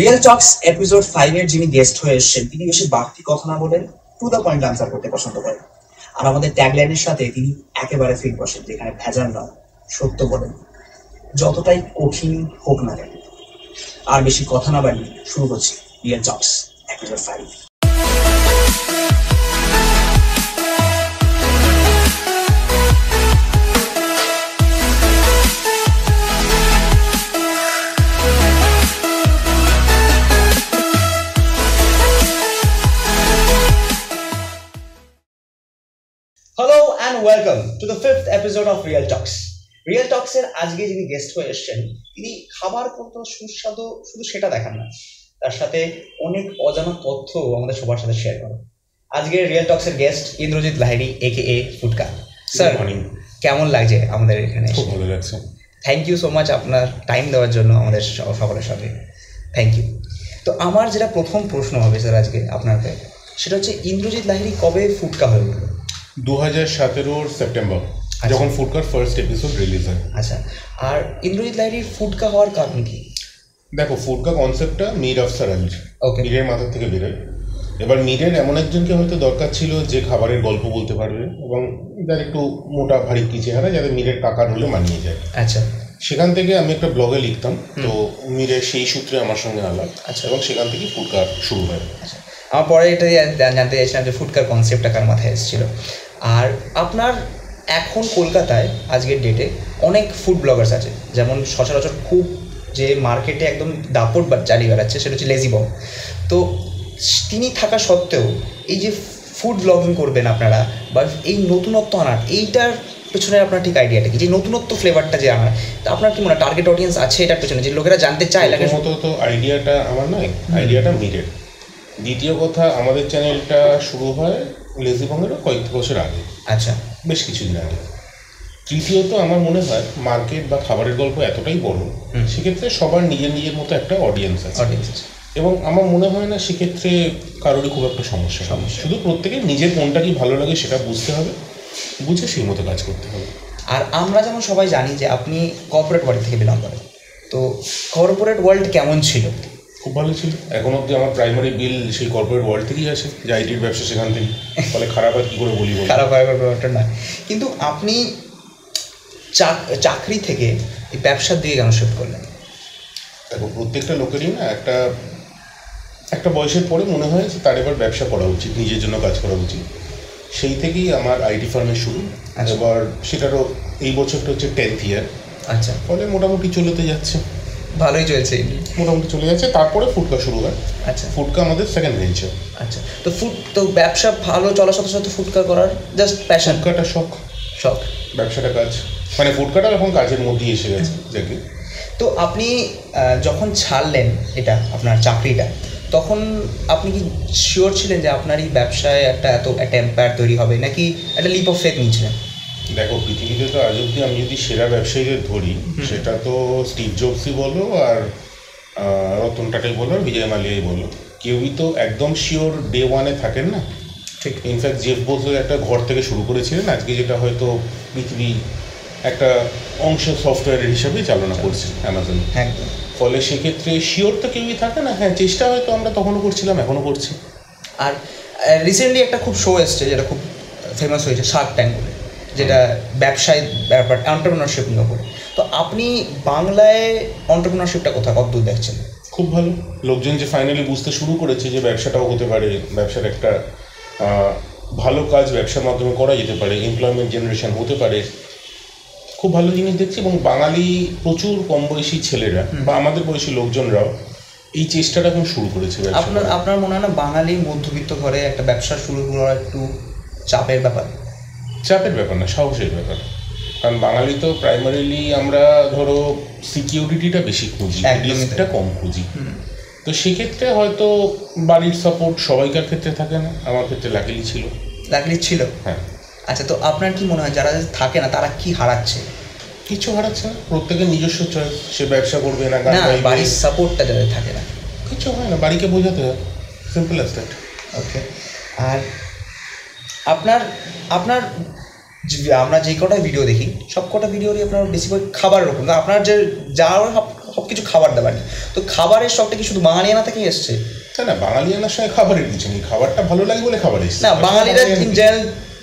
Real talks episode five এর যিনি guest হয়ে এসেছেন, তিনি বেশি বাড়তি কথা না বলেন টু দ্য পয়েন্ট আনসার করতে পছন্দ করেন। আর আমাদের ট্যাগলাইনের সাথে তিনি একেবারে ফিট বসেন, যেখানে ভেজাল নয়, সত্য বলেন। যতটাই কঠিন হোক না কেন। আর বেশি কথা না বাড়িয়ে শুরু করছি real talks episode five fifth episode of real talks real টক্সের আজকে যিনি গেস্ট হয়ে এসেছেন তিনি খাবার কত সুস্বাদু শুধু সেটা দেখান না তার সাথে অনেক অজানা তথ্য আমাদের সবার সাথে শেয়ার করেন। আজকে রিয়েল টক্সের গেস্ট ইন্দ্রজিৎ লাহিড়ি একে এ ফুটকা। স্যার মর্নিং কেমন লাগছে আমাদের এখানে খুব ভালো লাগছে। থ্যাংক ইউ সো মাচ আপনার টাইম দেওয়ার জন্য আমাদের সকলের সাথে। থ্যাংক ইউ তো আমার যেটা প্রথম প্রশ্ন হবে স্যার আজকে আপনাকে সেটা হচ্ছে ইন্দ্রজিৎ লাহিড়ি কবে ফুটকা হয়ে উঠল? দু হাজার সতেরোর সেপ্টেম্বর। যখন ফুডকার ফার্স্ট এপিসোড রিলিজ হয়। আচ্ছা। আর ইন্দ্রজিৎ লাহিড়ির ফুডকা হওয়ার কারণ কি? দেখো ফুডকা কনসেপ্টটা মির আফসার আলীর Okay. মিরের মাথার থেকে বেরোয়। এবার মিরের এমন একজনকে হয়তো দরকার ছিল যে খাবারের গল্প বলতে পারবে এবং যার একটু মোটা ভারী কি চেহারা যাতে মিরের কাকার হলে মানিয়ে যায়। আচ্ছা। সেখান থেকে আমি একটা ব্লগে লিখতাম তো মিরের সেই সূত্রে আমার সঙ্গে আলাপ। আচ্ছা। এবং সেখান থেকে ফুডকার শুরু হয়। আচ্ছা। আমার পরে এটা জানতে চাইছিলাম যে ফুডকার কনসেপ্টটা কার মাথায় এসেছিল। আর আপনার এখন কলকাতায় আজকের ডেটে অনেক ফুড ব্লগার্স আছে। যেমন সচরাচর খুব যে মার্কেটে একদম দাপট বা চালিয়ে বেড়াচ্ছে সেটা হচ্ছে লেজি বম তো তিনি থাকা সত্ত্বেও এই যে ফুড ব্লগিং করবেন আপনারা বা এই নতুনত্ব আনার এইটার পেছনে আপনার ঠিক আইডিয়াটা কি? যে নতুনত্ব ফ্লেভারটা যে আনার তা আপনার কি মনে হয় টার্গেট অডিয়েন্স আছে এটার পেছনে? যে লোকেরা জানতে চায় লাগে প্রথমত তো আইডিয়াটা আমার নয় আইডিয়াটা মিরের দ্বিতীয় কথা আমাদের চ্যানেলটা শুরু হয় লেজিবঙ্গেরও কয়েক বছর আগে। আচ্ছা। বেশ কিছুদিন আগে। তৃতীয়ত আমার মনে হয় মার্কেট বা খাবারের গল্প এতটাই বড়। সেক্ষেত্রে সবার নিজের নিজের মতো একটা অডিয়েন্স আছে। অডিয়েন্স আছে। এবং আমার মনে হয় না সেক্ষেত্রে কারোরই খুব একটা সমস্যা সমস্যা। শুধু প্রত্যেকের নিজের কোনটা কি ভালো লাগে সেটা বুঝতে হবে বুঝে সেই মতো কাজ করতে হবে। আর আমরা যেমন সবাই জানি যে আপনি কর্পোরেট ওয়ার্ল্ড থেকে বিলং করেন। তো কর্পোরেট ওয়ার্ল্ড কেমন ছিল? খুব ভালো ছিল। এখন অবধি আমার প্রাইমারি বিল সেই কর্পোরেট ওয়ার্ল্ড থেকেই আসে যে আইটির ব্যবসা সেখান থেকে। ফলে খারাপ আর কী করে বলি খারাপ হয় ব্যাপারটা না। কিন্তু আপনি চাক- চাকরি থেকে এই ব্যবসার দিকে কেন শিফট করলেন? দেখো প্রত্যেকটা লোকেরই না একটা একটা বয়সের পরে মনে হয় যে তার এবার ব্যবসা করা উচিত নিজের জন্য কাজ করা উচিত। সেই থেকেই আমার আইটি ফার্মের শুরু। আচ্ছা। এবার সেটারও এই বছরটা হচ্ছে টেন্থ ইয়ার আচ্ছা। ফলে মোটামুটি চলেতে যাচ্ছে। ভালোই চলছে। মোটামুটি চলে যাচ্ছে তারপরে ফুটকা শুরু হয়। আচ্ছা। ফুটকা আমাদের সেকেন্ড ভেঞ্চার আচ্ছা তো ফুট তো ব্যবসা ভালো চলার সাথে সাথে ফুটকা করার জাস্ট প্যাশন ফুটকাটা শখ। শখ। ব্যবসাটা কাজ। মানে ফুটকাটা এখন কাজের মধ্যেই এসে গেছে যাকে তো আপনি যখন ছাড়লেন এটা আপনার চাকরিটা তখন আপনি কি শিওর ছিলেন যে আপনার এই ব্যবসায় একটা এত একটা এম্পায়ার তৈরি হবে? নাকি একটা লিপ অফ ফেথ নিয়েছিলেন? দেখো পৃথিবীতে তো আজ অব্দি আমি যদি সেরা ব্যবসায়ীদের ধরি সেটা তো স্টিভ জবসই বলো আর রতন টাটাই বলো আর বিজয় মালিয়াই বলো। কেউই তো একদম শিওর ডে ওয়ানে থাকেন না। ঠিক। ইনফ্যাক্ট জেফ বোজো একটা ঘর থেকে শুরু করেছিলেন আজকে যেটা হয়তো পৃথিবী একটা অংশ সফটওয়্যারের হিসাবে চালনা করছে অ্যামাজন একদম। ফলে সেক্ষেত্রে শিওর তো কেউই থাকে না। হ্যাঁ চেষ্টা হয়তো আমরা তখনও করছিলাম এখনও করছি। আর রিসেন্টলি একটা খুব শো এসছে যেটা খুব ফেমাস হয়েছে শার্ক ট্যাঙ্ক বলে। যেটা ব্যবসায় ব্যাপার এন্টারপ্রিনারশিপ নিয়ে করে তো আপনি বাংলায় এন্টারপ্রিনারশিপটা কোথায় কত দূর দেখছেন? খুব ভালো। লোকজন যে ফাইনালি বুঝতে শুরু করেছে যে ব্যবসাটাও হতে পারে ব্যবসার একটা ভালো কাজ ব্যবসার মাধ্যমে করা যেতে পারে এমপ্লয়মেন্ট জেনারেশন হতে পারে। খুব ভালো জিনিস দেখছি এবং বাঙালি প্রচুর কম বয়সী ছেলেরা বা আমাদের বয়সী লোকজনরাও এই চেষ্টাটা এখন শুরু করেছে আপনার আপনার মনে হয় না বাঙালি মধ্যবিত্ত ঘরে একটা ব্যবসা শুরু করা একটু চাপের ব্যাপার? চাপের ব্যাপার না সাহসের ব্যাপার। কারণ বাঙালি তো প্রাইমারিলি আমরা ধরো সিকিউরিটিটা বেশি খুঁজি। রিস্কটা কম খুঁজি। তো সেক্ষেত্রে হয়তো বাড়ির সাপোর্ট সবাইকার ক্ষেত্রে থাকে না আমার ক্ষেত্রে লাকিলি ছিল। লাগলি ছিল? হ্যাঁ। আচ্ছা তো আপনার কি মনে হয় যারা থাকে না তারা কি হারাচ্ছে? কিছু হারাচ্ছে না প্রত্যেকের নিজস্ব চয়েস সে ব্যবসা করবে না গান বাড়ির সাপোর্টটা যাদের থাকে না। কিছু হয় না বাড়িকে বোঝাতে হয়। সিম্পল অ্যাজ দ্যাট ওকে আর আপনার আপনার আমরা যে কটা ভিডিও দেখি সব কটা ভিডিওরই আপনার বেশিরভাগ খাবারের ওপর না আপনার যে যা সব কিছু খাবার দাবার। তো খাবারের শখটা কি শুধু বাঙালিয়ানা থেকেই এসছে? তাই না বাঙালিয়ানার সঙ্গে খাবারের কিছু নেই। খাবারটা ভালো লাগে বলে খাবার এসছে। না বাঙালিরা in general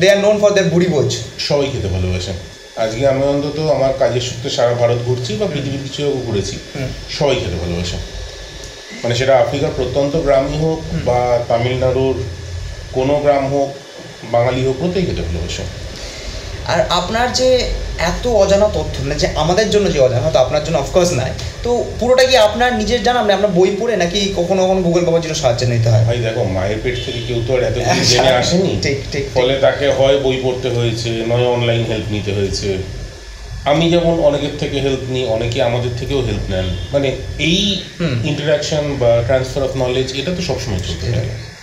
they are known for their বুড়ি বোঝ সবাই খেতে ভালোবাসে। আজকে আমি অন্তত আমার কাজের সূত্রে সারা ভারত ঘুরছি বা পৃথিবীর কিছু ঘুরেছি। সবাই খেতে ভালোবাসে। মানে সেটা আফ্রিকার প্রত্যন্ত গ্রামই হোক বা তামিলনাড়ুর কোনো গ্রাম হোক বাঙালি হোক প্রত্যেকে ভালোবাসে আর আপনার যে এত অজানা তথ্য মানে যে আমাদের জন্য যে অজানা হয়তো আপনার জন্য অফকোর্স নাই। তো পুরোটা কি আপনার নিজের জানা? মানে আপনার বই পড়ে নাকি কখনো কখনো গুগল বাবার জন্য সাহায্য নিতে হয়? ভাই দেখো মায়ের পেট থেকে কেউ তো আর এত কিছু জেনে আসেনি। ঠিক, ঠিক। ফলে তাকে হয় বই পড়তে হয়েছে নয় অনলাইন হেল্প নিতে হয়েছে। আমি যেমন অনেকের থেকে হেল্প নিই অনেকে আমাদের থেকেও হেল্প নেন। মানে এই। ইন্টারাকশন বা ট্রান্সফার অফ নলেজ এটা তো সবসময় চলতে থাকে।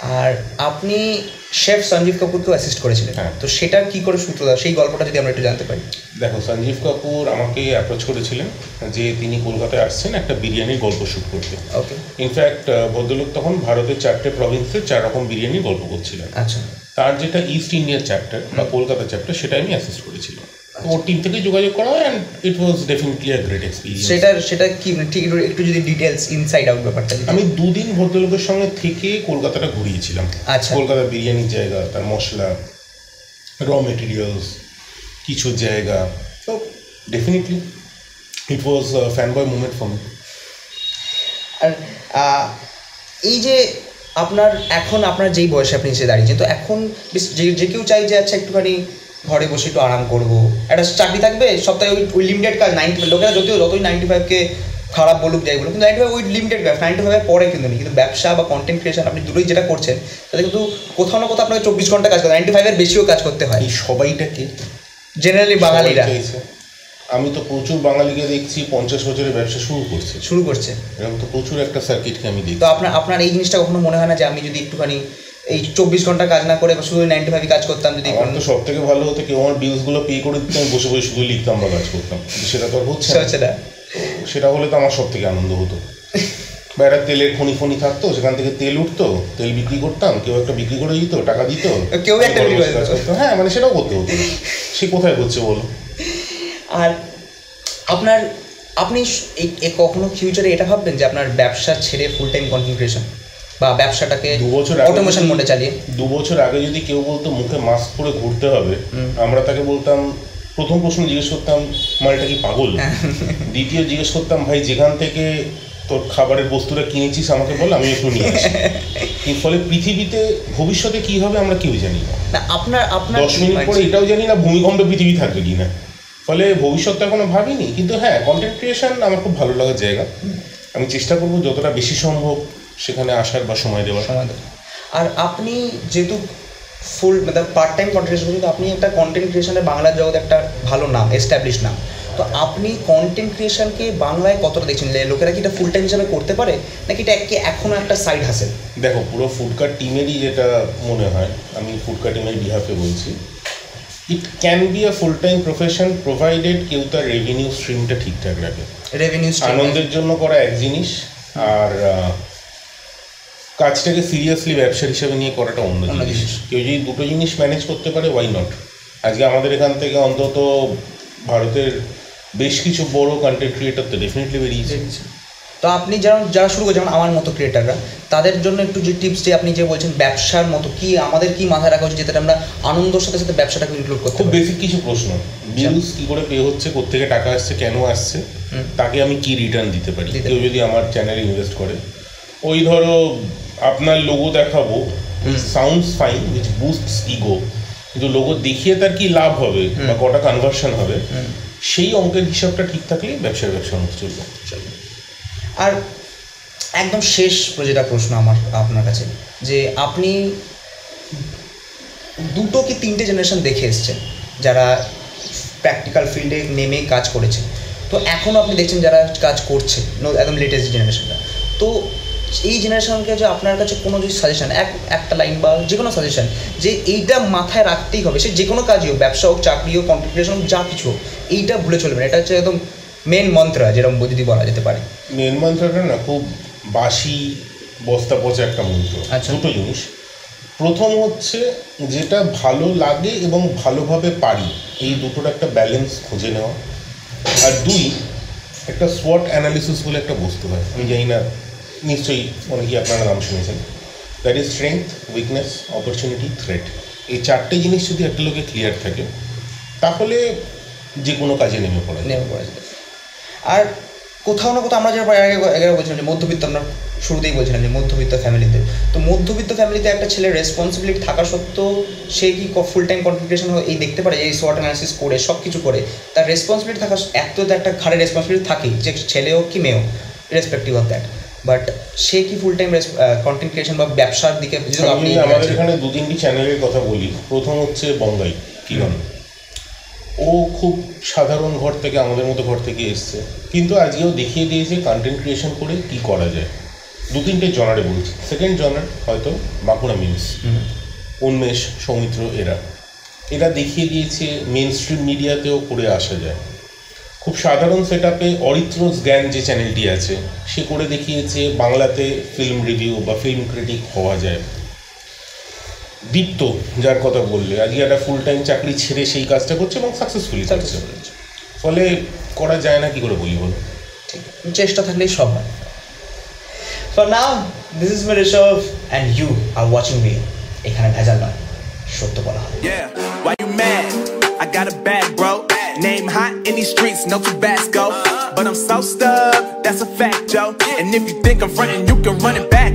আর আপনি শেফ সঞ্জীব কাপুরকেও অ্যাসিস্ট করেছিলেন। হ্যাঁ। তো সেটার কি করে সূত্রধর? সেই গল্পটা যদি আমরা একটু জানতে পারি। দেখো সঞ্জীব কাপুর আমাকে অ্যাপ্রোচ করেছিলেন যে তিনি কলকাতায় আসছেন একটা বিরিয়ানির গল্প শ্যুট করতে। ওকে ইনফ্যাক্ট ভদ্রলোক তখন ভারতের চারটে প্রভিন্সের চার রকম বিরিয়ানির গল্প করছিলেন। আচ্ছা। তার যেটা ইস্ট ইন্ডিয়ার চ্যাপ্টার বা কলকাতা চ্যাপ্টার সেটা আমি অ্যাসিস্ট করেছিলাম। ওর টিম থেকে যোগাযোগ করা হয় and it was definitely a great experience সেটার সেটা কি মানে ঠিক একটু- যদি ডিটেলস ইনসাইড আউট ব্যাপারটা আমি দুদিন ভদ্রলোকের সঙ্গে থেকে কলকাতাটা ঘুরিয়েছিলাম। আচ্ছা। কলকাতা বিরিয়ানির জায়গা তার মশলা র মেটেরিয়ালস কিছু জায়গা। তো definitely it was fan boy movement for me আর এই যে আপনার এখন আপনার যেই বয়সে আপনি এসে দাঁড়িয়েছেন তো এখন যে যে কেউ চাই যে আচ্ছা একটুখানি ঘরে বসে একটু আরাম করব। একটা চাকরি থাকবে সপ্তাহে ওই ওই লিমিটেড কাজ নাইনটি ফাইভ লোকেরা যদিও যতই নাইনটি ফাইভকে খারাপ বলুক যাই বলুক কিন্তু নাইনটি ফাইভ ওই লিমিটেড কাজ নাইনটি ফাইভের পরে কিন্তু নেই। কিন্তু ব্যবসা বা কন্টেন্ট ক্রিয়েশন আপনি দুটোই যেটা করছেন তাতে কিন্তু কোথাও না কোথাও আপনাকে চব্বিশ ঘণ্টা কাজ করতে নাইনটি ফাইভের বেশিও কাজ করতে হয়। এই সবাইটাকে জেনারেলি বাঙালিরা। আমি তো প্রচুর বাঙালিকে দেখছি পঞ্চাশ বছরের ব্যবসা শুরু করছে। শুরু করছে। এরকম তো প্রচুর একটা সার্কিটকে আমি দেখি তো আপনার আপনার এই জিনিসটা কখনো মনে হয় না যে আমি যদি একটুখানি এই চব্বিশ ঘণ্টা কাজ না করে শুধু নাইনটি ফাইভ কাজ করতাম যদি আমার তো সব থেকে ভালো হতো কেউ আমার বিলসগুলো পে করে দিতাম বসে বসে শুধু লিখতাম বা কাজ করতাম। সেটা তো আর হচ্ছে না। সেটা হলে তো আমার সব থেকে আনন্দ হতো। বা একটা তেলের খনি ফনি থাকতো সেখান থেকে তেল উঠতো তেল বিক্রি করতাম কেউ একটা বিক্রি করে দিত টাকা দিত। কেউ একটা কাজ দিত। হ্যাঁ মানে সেটাও করতে হতো। সে কোথায় হচ্ছে বলো? আর আপনার আপনি এই কখনো ফিউচারে এটা ভাববেন যে আপনার ব্যবসা ছেড়ে ফুল টাইম কনসেন্ট্রেশন বা ব্যবসাটাকে দু বছর অটোমেশন মোডে চালিয়ে। দু বছর আগে যদি কেউ বলতো মুখে মাস্ক পরে ঘুরতে হবে আমরা তাকে বলতাম প্রথম প্রশ্ন জিজ্ঞেস করতাম মালটা কি পাগল? দ্বিতীয় জিজ্ঞেস করতাম ভাই যেখান থেকে তোর খাবারের বস্তুটা কিনেছিস আমাকে বল আমি একটু নিয়ে এর ফলে পৃথিবীতে ভবিষ্যতে কি হবে আমরা কেউ জানি না। আপনার আপনার দশ মিনিট পরে এটাও জানি না ভূমিকম্পে পৃথিবী থাকবে কি না ফলে ভবিষ্যৎ এখনও ভাবিনি কিন্তু হ্যাঁ কন্টেন্ট ক্রিয়েশন আমার খুব ভালো লাগার জায়গা। আমি চেষ্টা করব যতটা বেশি সম্ভব সেখানে আসার বা সময় দেওয়ার। সময় দেবো। আর আপনি যেহেতু ফুল মানে পার্ট টাইম কন্টেন্ট কিন্তু আপনি একটা কন্টেন্ট ক্রিয়েশনের বাংলার জগতে একটা ভালো নাম এস্টাবলিশ নাম। তো আপনি কন্টেন্ট ক্রিয়েশনকে বাংলায় কতটা দেখছেন? লোকেরা কি এটা ফুল টাইম হিসাবে করতে পারে? নাকি এটা একে এখনও একটা সাইড হাসেল দেখো পুরো ফুডকার টিমেরই যেটা মনে হয় আমি ফুডকার টিমের বিহাফে বলছি it can be a full time profession provided কেউ তার রেভিনিউ স্ট্রিমটা ঠিকঠাক রাখে। রেভিনিউ আনন্দের জন্য করা এক জিনিস আর কাজটাকে সিরিয়াসলি ব্যবসার হিসেবে নিয়ে করাটা অন্য জিনিস। কেউ যদি দুটো জিনিস ম্যানেজ করতে পারে ওয়াই নট আজকে আমাদের এখান থেকে অন্তত ভারতের বেশ কিছু বড় কন্টেন্ট ক্রিয়েটর তো ডেফিনেটলি বেরিয়েছে। তো আপনি যেমন যারা শুরু করছেন যেমন আমার মতো ক্রিয়েটাররা তাদের জন্য একটু যে টিপস যে আপনি যে বলছেন ব্যবসার মতো কি আমাদের কি মাথায় রাখা উচিত যেটা আমরা আনন্দর সাথে সাথে ব্যবসাটাকে ইনক্লুড করতে খুব বেসিক কিছু প্রশ্ন। বিলস কি করে পে হচ্ছে কোথেকে টাকা আসছে কেন আসছে তাকে আমি কি রিটার্ন দিতে পারি? কেউ যদি আমার চ্যানেলে ইনভেস্ট করে। ওই ধরো আপনার লোগো দেখাবো sounds fine which boosts ego কিন্তু লোগো দেখিয়ে তার কি লাভ হবে বা কটা কনভার্সন হবে সেই অঙ্কের হিসাবটা ঠিক থাকলে ব্যবসার ব্যবসার মতো চলবে। আর একদম শেষ যেটা প্রশ্ন আমার আপনার কাছে যে আপনি দুটো কি তিনটে জেনারেশন দেখে এসছেন যারা প্র্যাকটিক্যাল ফিল্ডে নেমে কাজ করেছে? তো এখনও আপনি দেখছেন যারা কাজ করছে একদম লেটেস্ট জেনারেশনটা তো এই জেনারেশনকে যে আপনার কাছে কোনো যদি সাজেশন এক একটা লাইন বা যে কোনো সাজেশন যে এইটা মাথায় রাখতেই হবে সে যে কোনো কাজই হোক ব্যবসা হোক চাকরি হোক কম্পিটিশন হোক যা কিছু হোক এইটা ভুলে চলবে না এটা হচ্ছে একদম মেন মন্ত্র যেরকম যদি বলা যেতে পারে। মেন মন্ত্রটা না খুব বাসি বস্তা পচা একটা মন্ত্র আচ্ছা। দুটো জিনিস। প্রথম হচ্ছে যেটা ভালো লাগে এবং ভালোভাবে পারি এই দুটোর একটা ব্যালেন্স খুঁজে নেওয়া। আর দুই একটা সোয়াট অ্যানালিসিস বলে একটা বস্তু হয়। আমি জানি না নিশ্চয়ই অনেকেই আপনারা নাম শুনেছেন। That is strength weakness opportunity threat এই চারটে জিনিস যদি একটা লোকে ক্লিয়ার থাকে, তাহলে যে কোনো কাজে নেমে পড়ে নেমে পড়া পারে। আর কোথাও না কোথাও আমরা যেটা আগে বলছিলাম যে মধ্যবিত্ত আমরা শুরুতেই বলছিলাম যে মধ্যবিত্ত ফ্যামিলিতে তো। মধ্যবিত্ত ফ্যামিলিতে একটা ছেলের রেসপন্সিবিলিটি থাকা সত্ত্বেও সে কি ফুল টাইম কনফিগারেশন এই দেখতে পারে, এই শর্ট অ্যানালিসিস করে সব কিছু করে। তার রেসপন্সিবিলিটি থাকা এত একটা ঘাড়ে রেসপন্সিবিলিটি থাকেই, যে ছেলে হোক কি মেয়ে হোক রেসপেক্টিভ অফ দ্যাট বাট সে কি ফুল টাইম কন্টেন্ট ক্রিয়েশন বা ব্যবসার দিকে আমি আপনি আমাদের এখানে দু তিনটি চ্যানেলের কথা বলি। প্রথম হচ্ছে বঙ্গাই কিরণ ও খুব সাধারণ ঘর থেকে আমাদের মতো ঘর থেকে এসছে। কিন্তু আজকেও দেখিয়ে দিয়েছে কন্টেন্ট ক্রিয়েশন করে কি করা যায়। দু তিনটে জনারে বলছি। সেকেন্ড জনার হয়তো বাঁকুড়া মিমস উন্মেষ সৌমিত্র এরা। এরা দেখিয়ে দিয়েছে মেন স্ট্রিম মিডিয়াতেও করে আসা যায়। খুব সাধারণ সেট আপে অরিত্রস জ্ঞান যে চ্যানেলটি আছে সে করে দেখিয়েছে বাংলাতে ফিল্ম রিভিউ বা ফিল্ম ক্রিটিক হওয়া যায়। দীপ্ত যার কথা বললে আজকে একটা ফুল টাইম চাকরি ছেড়ে সেই কাজটা করছে এবং সাকসেসফুলি করছে। ফলে করা যায় না কি করে বলি বলো ঠিক। চেষ্টা থাকলেই সব হয়। For now this is my Rishabh and you are watching me এখানে ভেজাল নয় সত্য বলা হবে Yeah, why you mad? I got a bag, bro. Name hot in these streets, no Tabasco. But I'm so stubbed, that's a fact, Joe. And if you think I'm frontin', you can run it back.